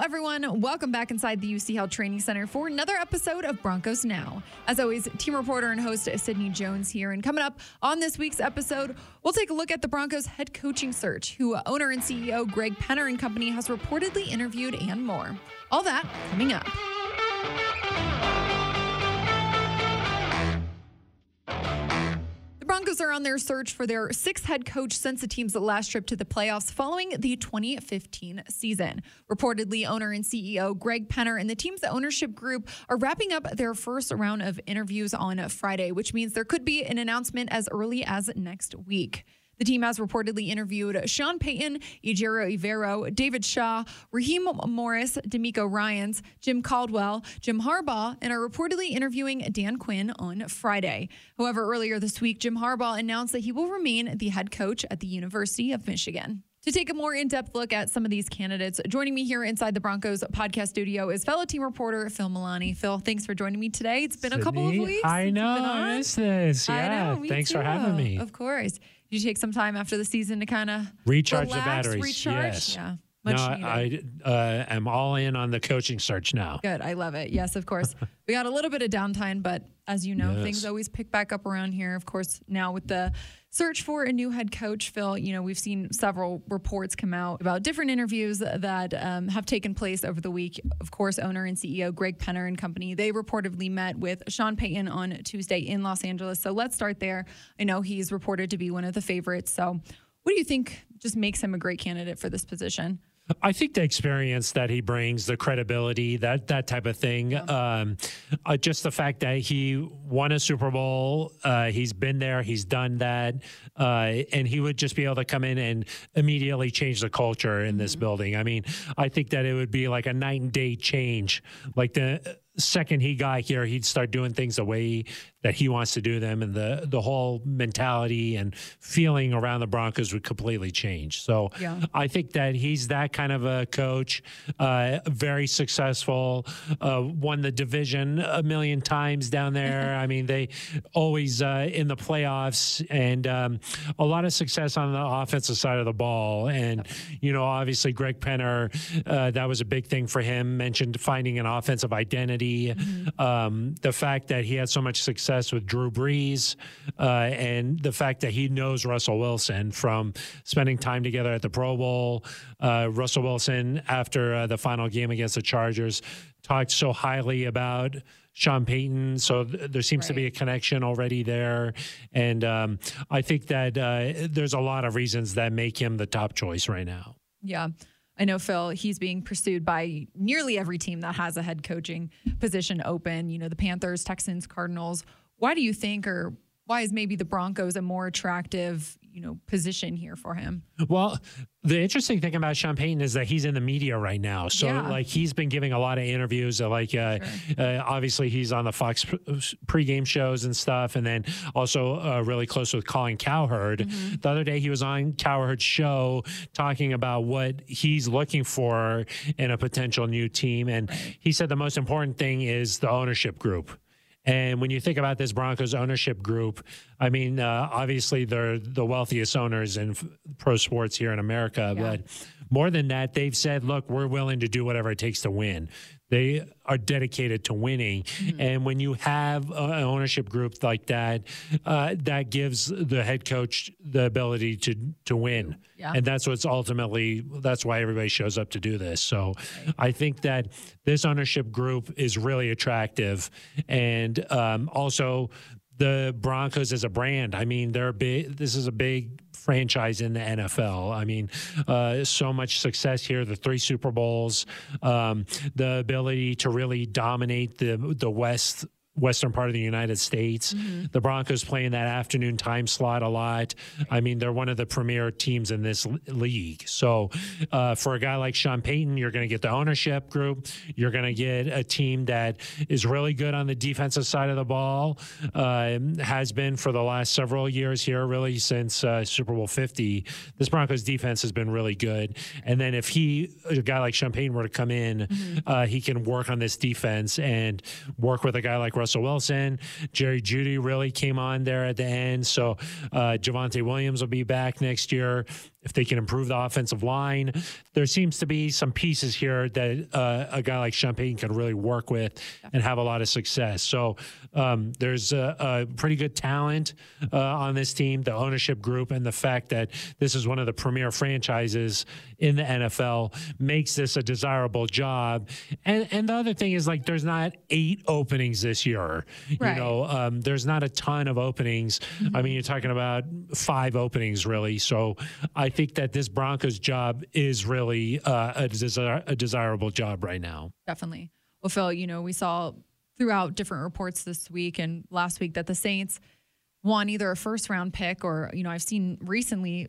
everyone. Welcome back inside the UC Health Training Center for another episode of Broncos Now. As always, team reporter and host Sydney Jones here. And coming up on this week's episode, we'll take a look at the Broncos head coaching search, who owner and CEO Greg Penner and company has reportedly interviewed, and more. All that coming up. Broncos are on their search for their sixth head coach since the team's last trip to the playoffs following the 2015 season. Reportedly, owner and CEO Greg Penner and the team's ownership group are wrapping up their first round of interviews on Friday, which means there could be an announcement as early as next week. The team has reportedly interviewed Sean Payton, Ejiro Evero, David Shaw, Raheem Morris, DeMeco Ryans, Jim Caldwell, Jim Harbaugh, and are reportedly interviewing Dan Quinn on Friday. However, earlier this week, Jim Harbaugh announced that he will remain the head coach at the University of Michigan. To take a more in depth look at some of these candidates, joining me here inside the Broncos podcast studio is fellow team reporter Phil Milani. Phil, thanks for joining me today. It's been Sydney, a couple of weeks. I know. I miss this. Yeah. Know, thanks too. for having me. Of course. Did you take some time after the season to kind of recharge relax, the batteries? Recharge? Yes. Yeah. no, I uh, am all in on the coaching search now. Good. I love it. Yes, of course. we got a little bit of downtime, but as you know, Yes. things always pick back up around here. Of course, now with the search for a new head coach, Phil, you know, we've seen several reports come out about different interviews that um, have taken place over the week. Of course, owner and CEO Greg Penner and company, they reportedly met with Sean Payton on Tuesday in Los Angeles. So let's start there. I know he's reported to be one of the favorites. So what do you think just makes him a great candidate for this position? I think the experience that he brings, the credibility, that that type of thing, um, uh, just the fact that he won a Super Bowl, uh, he's been there, he's done that, uh, and he would just be able to come in and immediately change the culture in this building. I mean, I think that it would be like a night and day change. Like the second he got here, he'd start doing things the way that he wants to do them, and the the whole mentality and feeling around the Broncos would completely change. So Yeah. I think that he's that kind of a coach, uh, very successful, uh, won the division a million times down there. I mean, they always uh, in the playoffs and um, a lot of success on the offensive side of the ball. And, you know, obviously Greg Penner, uh, that was a big thing for him, mentioned finding an offensive identity. Um, the fact that he had so much success with Drew Brees uh, and the fact that he knows Russell Wilson from spending time together at the Pro Bowl. Uh, Russell Wilson, after uh, the final game against the Chargers, talked so highly about Sean Payton. So th- there seems to be a connection already there. And um, I think that uh, there's a lot of reasons that make him the top choice right now. Yeah. I know Phil, he's being pursued by nearly every team that has a head coaching position open. You know, the Panthers, Texans, Cardinals. Why do you think, or why is maybe the Broncos a more attractive, you know, position here for him? Well, the interesting thing about Sean Payton is that he's in the media right now. So, Yeah. like, he's been giving a lot of interviews. uh, Like, uh, uh, obviously, he's on the Fox pregame shows and stuff. And then also uh, really close with Colin Cowherd. Mm-hmm. The other day, he was on Cowherd's show talking about what he's looking for in a potential new team. And he said the most important thing is the ownership group. And when you think about this Broncos ownership group, I mean, uh, obviously they're the wealthiest owners in f- pro sports here in America. Yeah. But more than that, they've said, look, we're willing to do whatever it takes to win. They are dedicated to winning. Mm-hmm. And when you have an ownership group like that, uh, that gives the head coach the ability to to win. Yeah. And that's what's ultimately that's why everybody shows up to do this. So I think that this ownership group is really attractive, and um, also the Broncos as a brand. I mean, they're big. This is a big franchise in the NFL. I mean, uh, so much success here. The three Super Bowls, um, the ability to really dominate the the West western part of the United States. The Broncos play in that afternoon time slot a lot. I mean, they're one of the premier teams in this league. So, uh, for a guy like Sean Payton, you're going to get the ownership group. You're going to get a team that is really good on the defensive side of the ball. Uh, has been for the last several years here, really since uh, Super Bowl 50. This Broncos defense has been really good. And then if he, a guy like Sean Payton, were to come in, uh, he can work on this defense and work with a guy like Russell Wilson. Jerry Jeudy really came on there at the end. So uh, Javonte Williams will be back next year. If they can improve the offensive line. There seems to be some pieces here that uh, a guy like Sean Payton can really work with and have a lot of success. So um, there's a, a, pretty good talent uh, on this team, the ownership group, and the fact that this is one of the premier franchises in the NFL makes this a desirable job. And and the other thing is like there's not eight openings this year. Right. You know, um, there's not a ton of openings. Mm-hmm. I mean, you're talking about five openings really. So I think that this Broncos job is really uh, a, desir- a desirable job right now. Definitely. Well, Phil, you know, we saw throughout different reports this week and last week that the Saints won either a first round pick or, you know, I've seen recently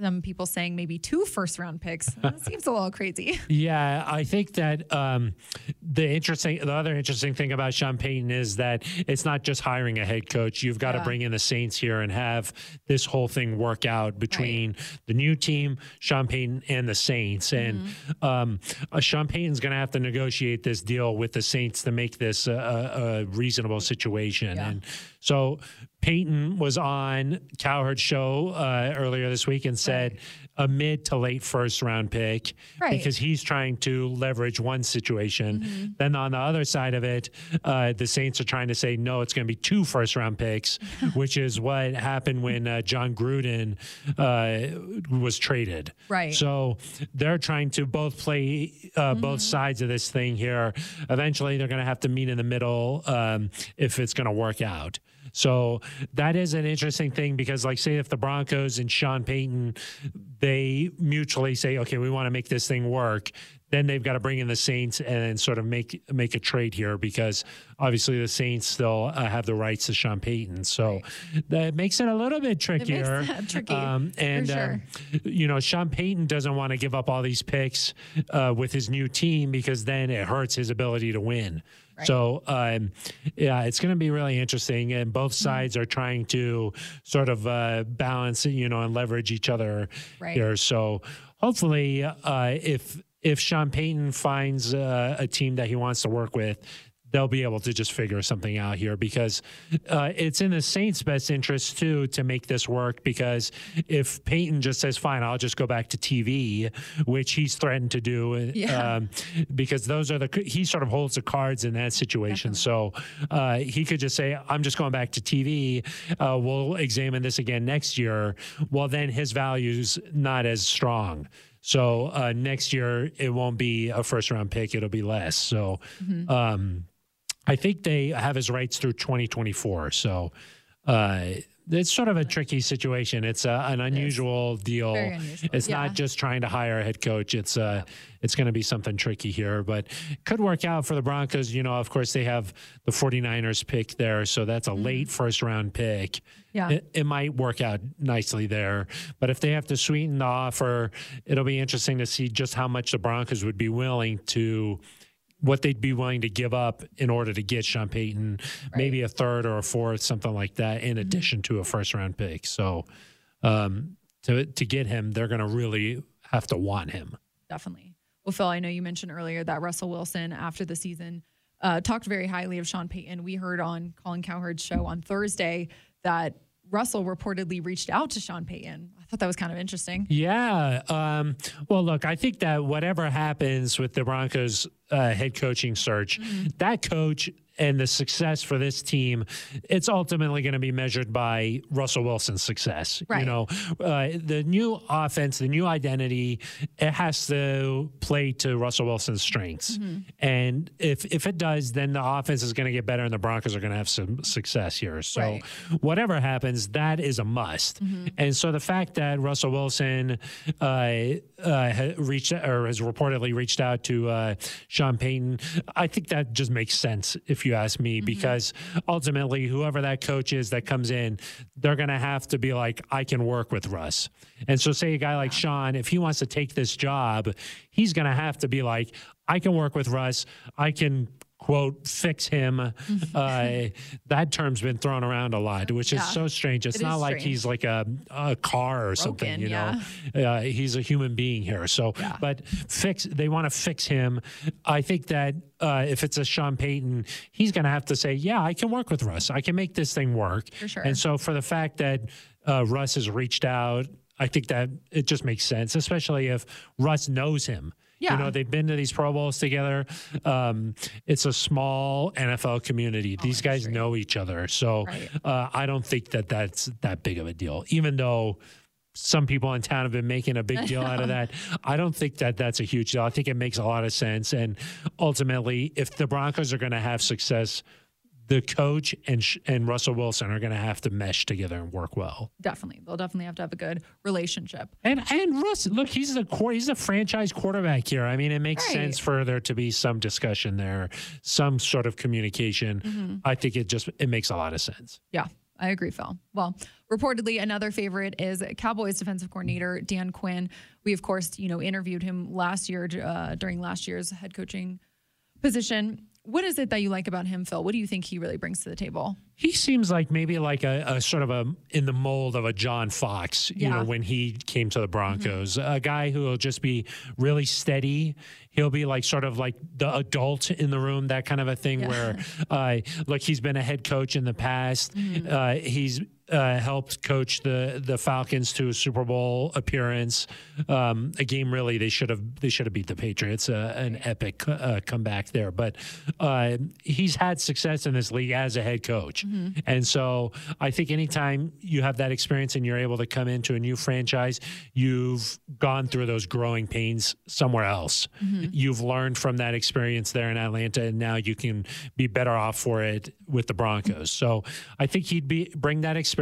some people saying maybe two first round picks. That seems a little crazy. Yeah, I think that um, the interesting, the other interesting thing about Sean Payton is that it's not just hiring a head coach. You've got yeah. to bring in the Saints here and have this whole thing work out between right. the new team, Sean Payton, and the Saints. And mm-hmm. um, uh, Sean Payton's going to have to negotiate this deal with the Saints to make this a, a reasonable situation. Yeah. And so Payton was on Cowherd's show uh, earlier this week and said right. a mid to late first round pick right. because he's trying to leverage one situation. Mm-hmm. Then on the other side of it, uh, the Saints are trying to say no, it's going to be two first round picks, which is what happened when uh, Jon Gruden uh, was traded. Right. So they're trying to both play uh, mm-hmm. both sides of this thing here. Eventually, they're going to have to meet in the middle um, if it's going to work out. So that is an interesting thing because, like, say if the Broncos and Sean Payton they mutually say, okay, we want to make this thing work, then they've got to bring in the Saints and sort of make make a trade here because obviously the Saints still uh, have the rights to Sean Payton, so that makes it a little bit trickier. tricky, um, and sure. uh, you know, Sean Payton doesn't want to give up all these picks uh, with his new team because then it hurts his ability to win. So, um, yeah, it's going to be really interesting. And both mm-hmm. sides mm-hmm. are trying to sort of uh, balance, you know, and leverage each other right. here. So, hopefully, uh, if if Sean Payton finds uh, a team that he wants to work with, they'll be able to just figure something out here because uh, it's in the Saints' best interest too to make this work. Because if Payton just says, "Fine, I'll just go back to TV," which he's threatened to do, yeah. um, because those are the he sort of holds the cards in that situation. Definitely. So uh, he could just say, "I'm just going back to TV. Uh, we'll examine this again next year." Well, then his value's not as strong. So uh, next year it won't be a first round pick; it'll be less. So. Mm-hmm. Um, I think they have his rights through 2024. So uh, it's sort of a tricky situation. It's uh, an unusual it deal. Unusual. It's yeah. not just trying to hire a head coach. It's uh, it's going to be something tricky here, but could work out for the Broncos. You know, of course, they have the 49ers pick there, so that's a mm-hmm. late first round pick. Yeah. It, it, might work out nicely there. But if they have to sweeten the offer, it'll be interesting to see just how much the Broncos would be willing to what they'd be willing to give up in order to get Sean Payton, right. maybe a third or a fourth, something like that, in mm-hmm. addition to a first round pick. So um, to to get him, they're going to really have to want him. Definitely. Well, Phil, I know you mentioned earlier that Russell Wilson after the season uh, talked very highly of Sean Payton. We heard on Colin Cowherd's show on Thursday that Russell reportedly reached out to Sean Payton. I thought that was kind of interesting. Yeah. Um, well, look, I think that whatever happens with the Broncos uh, head coaching search, mm-hmm. that coach and the success for this team, it's ultimately going to be measured by Russell Wilson's success. Right. You know, uh, the new offense, the new identity, it has to play to Russell Wilson's strengths. Mm-hmm. And if if it does, then the offense is going to get better, and the Broncos are going to have some success here. So right. whatever happens, that is a must. Mm-hmm. And so the fact that Russell Wilson uh, uh, reached or has reportedly reached out to uh, Sean Payton, I think that just makes sense if you you ask me, mm-hmm. because ultimately, whoever that coach is that comes in, they're going to have to be like, I can work with Russ. And so, say a guy like Sean, if he wants to take this job, he's going to have to be like, I can work with Russ. I can quote fix him uh, that term's been thrown around a lot which is so strange. It's it not like he's like a, a car or Broken, something you yeah. know uh, he's a human being here. So yeah. but fix they want to fix him. I think that uh, if it's a sean payton he's going to have to say yeah i can work with russ. I can make this thing work. For sure. And so for the fact that uh, russ has reached out I think that it just makes sense, especially if Russ knows him. Yeah. You know, they've been to these Pro Bowls together. Um, it's a small NFL community. these guys know each other. So Right. uh, I don't think that that's that big of a deal, even though some people in town have been making a big deal out of that. I don't think that that's a huge deal. I think it makes a lot of sense. And ultimately, if the Broncos are going to have success, the coach and sh- and Russell Wilson are going to have to mesh together and work well. Definitely. They'll definitely have to have a good relationship. And and Russ, look, he's a quar- he's a franchise quarterback here. I mean, it makes Right. sense for there to be some discussion there, some sort of communication. Mm-hmm. I think it just it makes a lot of sense. Yeah, I agree, Phil. Well, reportedly, another favorite is Cowboys defensive coordinator Dan Quinn. We, of course, you know, interviewed him last year uh, during last year's head coaching position. What is it that you like about him, Phil? What do you think he really brings to the table? He seems like maybe like a, a sort of a in the mold of a John Fox, you Yeah. Mm-hmm. know, when he came to the Broncos. A guy who will just be really steady. He'll be like sort of like the adult in the room, that kind of a thing. Where, uh, like, he's been a head coach in the past. Mm-hmm. Uh, he's uh, helped coach the the Falcons to a Super Bowl appearance. Um, a game really they should have they should have beat the Patriots. Uh, an epic uh, comeback there, but uh, he's had success in this league as a head coach, and so I think anytime you have that experience and you're able to come into a new franchise, you've gone through those growing pains somewhere else. You've learned from that experience there in Atlanta, and now you can be better off for it with the Broncos. So I think he'd be bring that experience,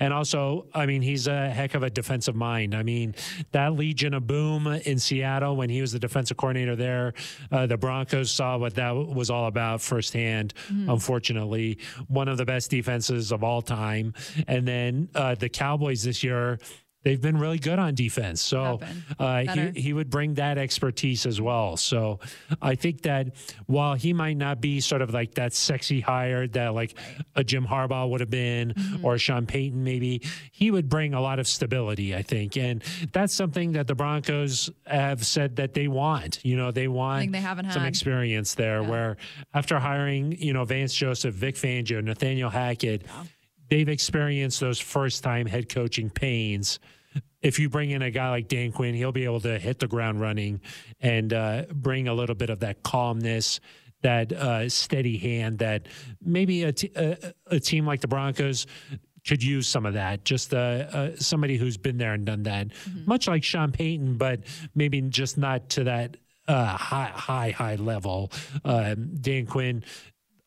and also, I mean, he's a heck of a defensive mind. I mean, that Legion of Boom in Seattle when he was the defensive coordinator there, uh, the Broncos saw what that was all about firsthand. Unfortunately, one of the best defenses of all time, and then uh, the Cowboys this year. They've been really good on defense, so uh, he he would bring that expertise as well. So I think that while he might not be sort of like that sexy hire that like a Jim Harbaugh would have been Mm-hmm. or Sean Payton maybe, he would bring a lot of stability, I think. And that's something that the Broncos have said that they want. You know, they want they haven't some had. experience there where after hiring, you know, Vance Joseph, Vic Fangio, Nathaniel Hackett, they've experienced those first time head coaching pains if you bring in a guy like Dan Quinn, he'll be able to hit the ground running and uh, bring a little bit of that calmness, that uh, steady hand that maybe a, t- a, a team like the Broncos could use some of that. Just uh, uh, somebody who's been there and done that, much like Sean Payton, but maybe just not to that uh, high, high, high level. Um, Dan Quinn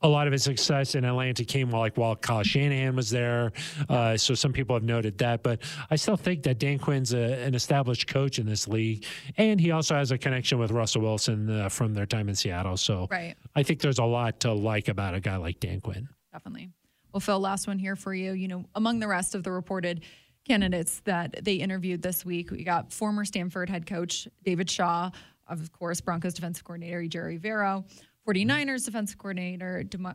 a lot of his success in Atlanta came while like while Kyle Shanahan was there. Uh, so some people have noted that, but I still think that Dan Quinn's a, an established coach in this league, and he also has a connection with Russell Wilson uh, from their time in Seattle. So Right. I think there's a lot to like about a guy like Dan Quinn. Definitely. Well, Phil, last one here for you. You know, among the rest of the reported candidates that they interviewed this week, we got former Stanford head coach David Shaw, of course, Broncos defensive coordinator Ejiro Evero, Mm-hmm. 49ers defensive coordinator Demi-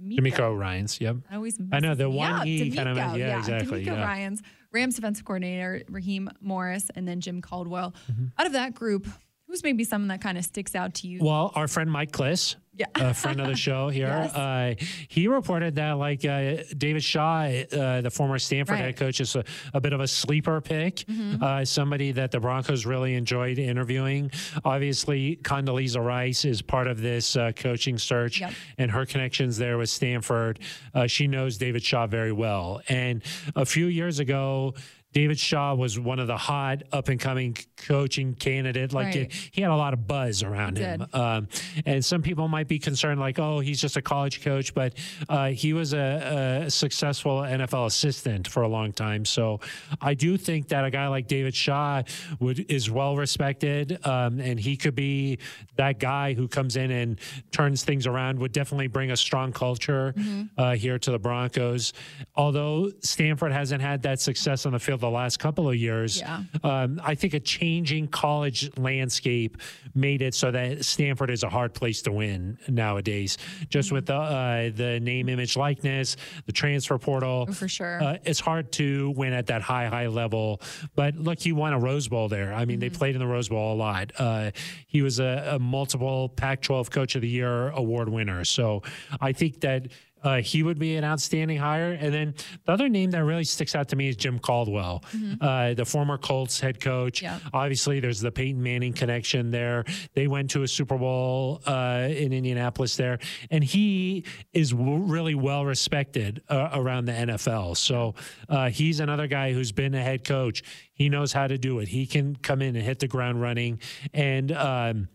DeMeco. DeMeco Ryans, yep. I always I know, the one up. E kind of- DeMeco, yeah, exactly, DeMeco yeah. Ryans, Rams defensive coordinator Raheem Morris, and then Jim Caldwell. Mm-hmm. Out of that group, who's maybe someone that kind of sticks out to you? Well, our friend Mike Klis, Yeah. a friend of the show here, Yes. uh, he reported that like uh, David Shaw, uh, the former Stanford Right. Mm-hmm. head coach, is a, a bit of a sleeper pick. Uh, somebody that the Broncos really enjoyed interviewing. Obviously, Condoleezza Rice is part of this uh, coaching search, Yep. and her connections there with Stanford. Uh, she knows David Shaw very well, and a few years ago. David Shaw was one of the hot up and coming coaching candidate. Like Right. he had a lot of buzz around He him. Um, and some people might be concerned, like, oh, he's just a college coach, but uh, he was a, a successful NFL assistant for a long time. So I do think that a guy like David Shaw would is well respected, um, and he could be that guy who comes in and turns things around. Would definitely bring a strong culture Mm-hmm. uh, here to the Broncos. Although Stanford hasn't had that success on the field the last couple of years, Yeah. um, I think a changing college landscape made it so that Stanford is a hard place to win nowadays. Just with the uh, the name, image, likeness, the transfer portal, Oh, for sure. uh, it's hard to win at that high, high level. But look, he won a Rose Bowl there. I mean, they played in the Rose Bowl a lot. Uh, he was a, a multiple Pac-12 Coach of the Year award winner. So I think that uh, he would be an outstanding hire. And then the other name that really sticks out to me is Jim Caldwell, uh, the former Colts head coach. Yeah. Obviously, there's the Peyton Manning connection there. They went to a Super Bowl uh, in Indianapolis there, and he is w- really well respected uh, around the NFL. So uh, he's another guy who's been a head coach. He knows how to do it. He can come in and hit the ground running. And um,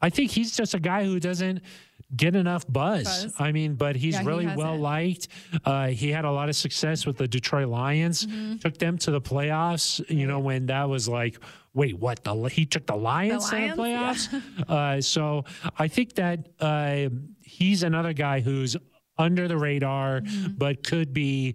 I think he's just a guy who doesn't get enough buzz. Buzz. I mean, but he's Yeah, really hasn't. well liked. Uh, he had a lot of success with the Detroit Lions. Mm-hmm. Took them to the playoffs. You know when that was like, wait, what? The he took the Lions, to the Lions? playoffs. uh, so I think that uh, he's another guy who's under the radar, Mm-hmm. but could be.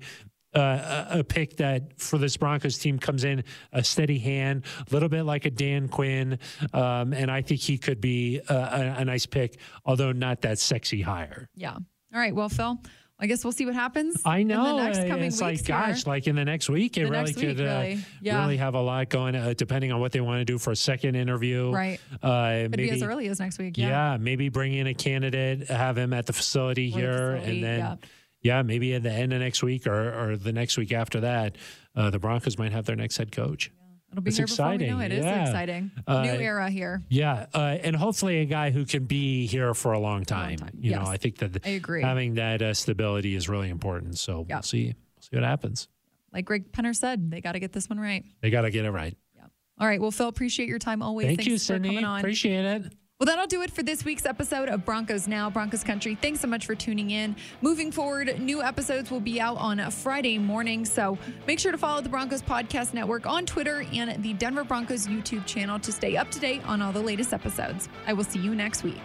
Uh, a, a pick that for this Broncos team comes in a steady hand, a little bit like a Dan Quinn, um, and I think he could be a, a, a nice pick, although not that sexy hire. Yeah. All right. Well, Phil, I guess we'll see what happens. I know. In the next coming it's like, weeks gosh, like in the next week, it The really could week, uh, really. Yeah. really have a lot going, uh, depending on what they want to do for a second interview. Right. Uh, Could maybe, be as early as next week. yeah. Yeah. maybe bring in a candidate, have him at the facility Or the here, facility, and then, yeah. Yeah. maybe at the end of next week or, or the next week after that, uh, the Broncos might have their next head coach. It'll be It's here before we know exciting. it. It is Yeah. exciting. Uh, New era here. Yeah, uh, and hopefully a guy who can be here for a long time. time, You know. I think that I agree. having that uh, stability is really important. So Yeah. we'll see, We'll see what happens. Like Greg Penner said, they got to get this one right. They got to get it right. Yeah. All right. Well, Phil, appreciate your time always. Thank Thanks you, for Sydney. coming on. Appreciate it. Well, that'll do it for this week's episode of Broncos Now, Broncos Country. Thanks so much for tuning in. Moving forward, new episodes will be out on Friday morning. So make sure to follow the Broncos Podcast Network on Twitter and the Denver Broncos YouTube channel to stay up to date on all the latest episodes. I will see you next week.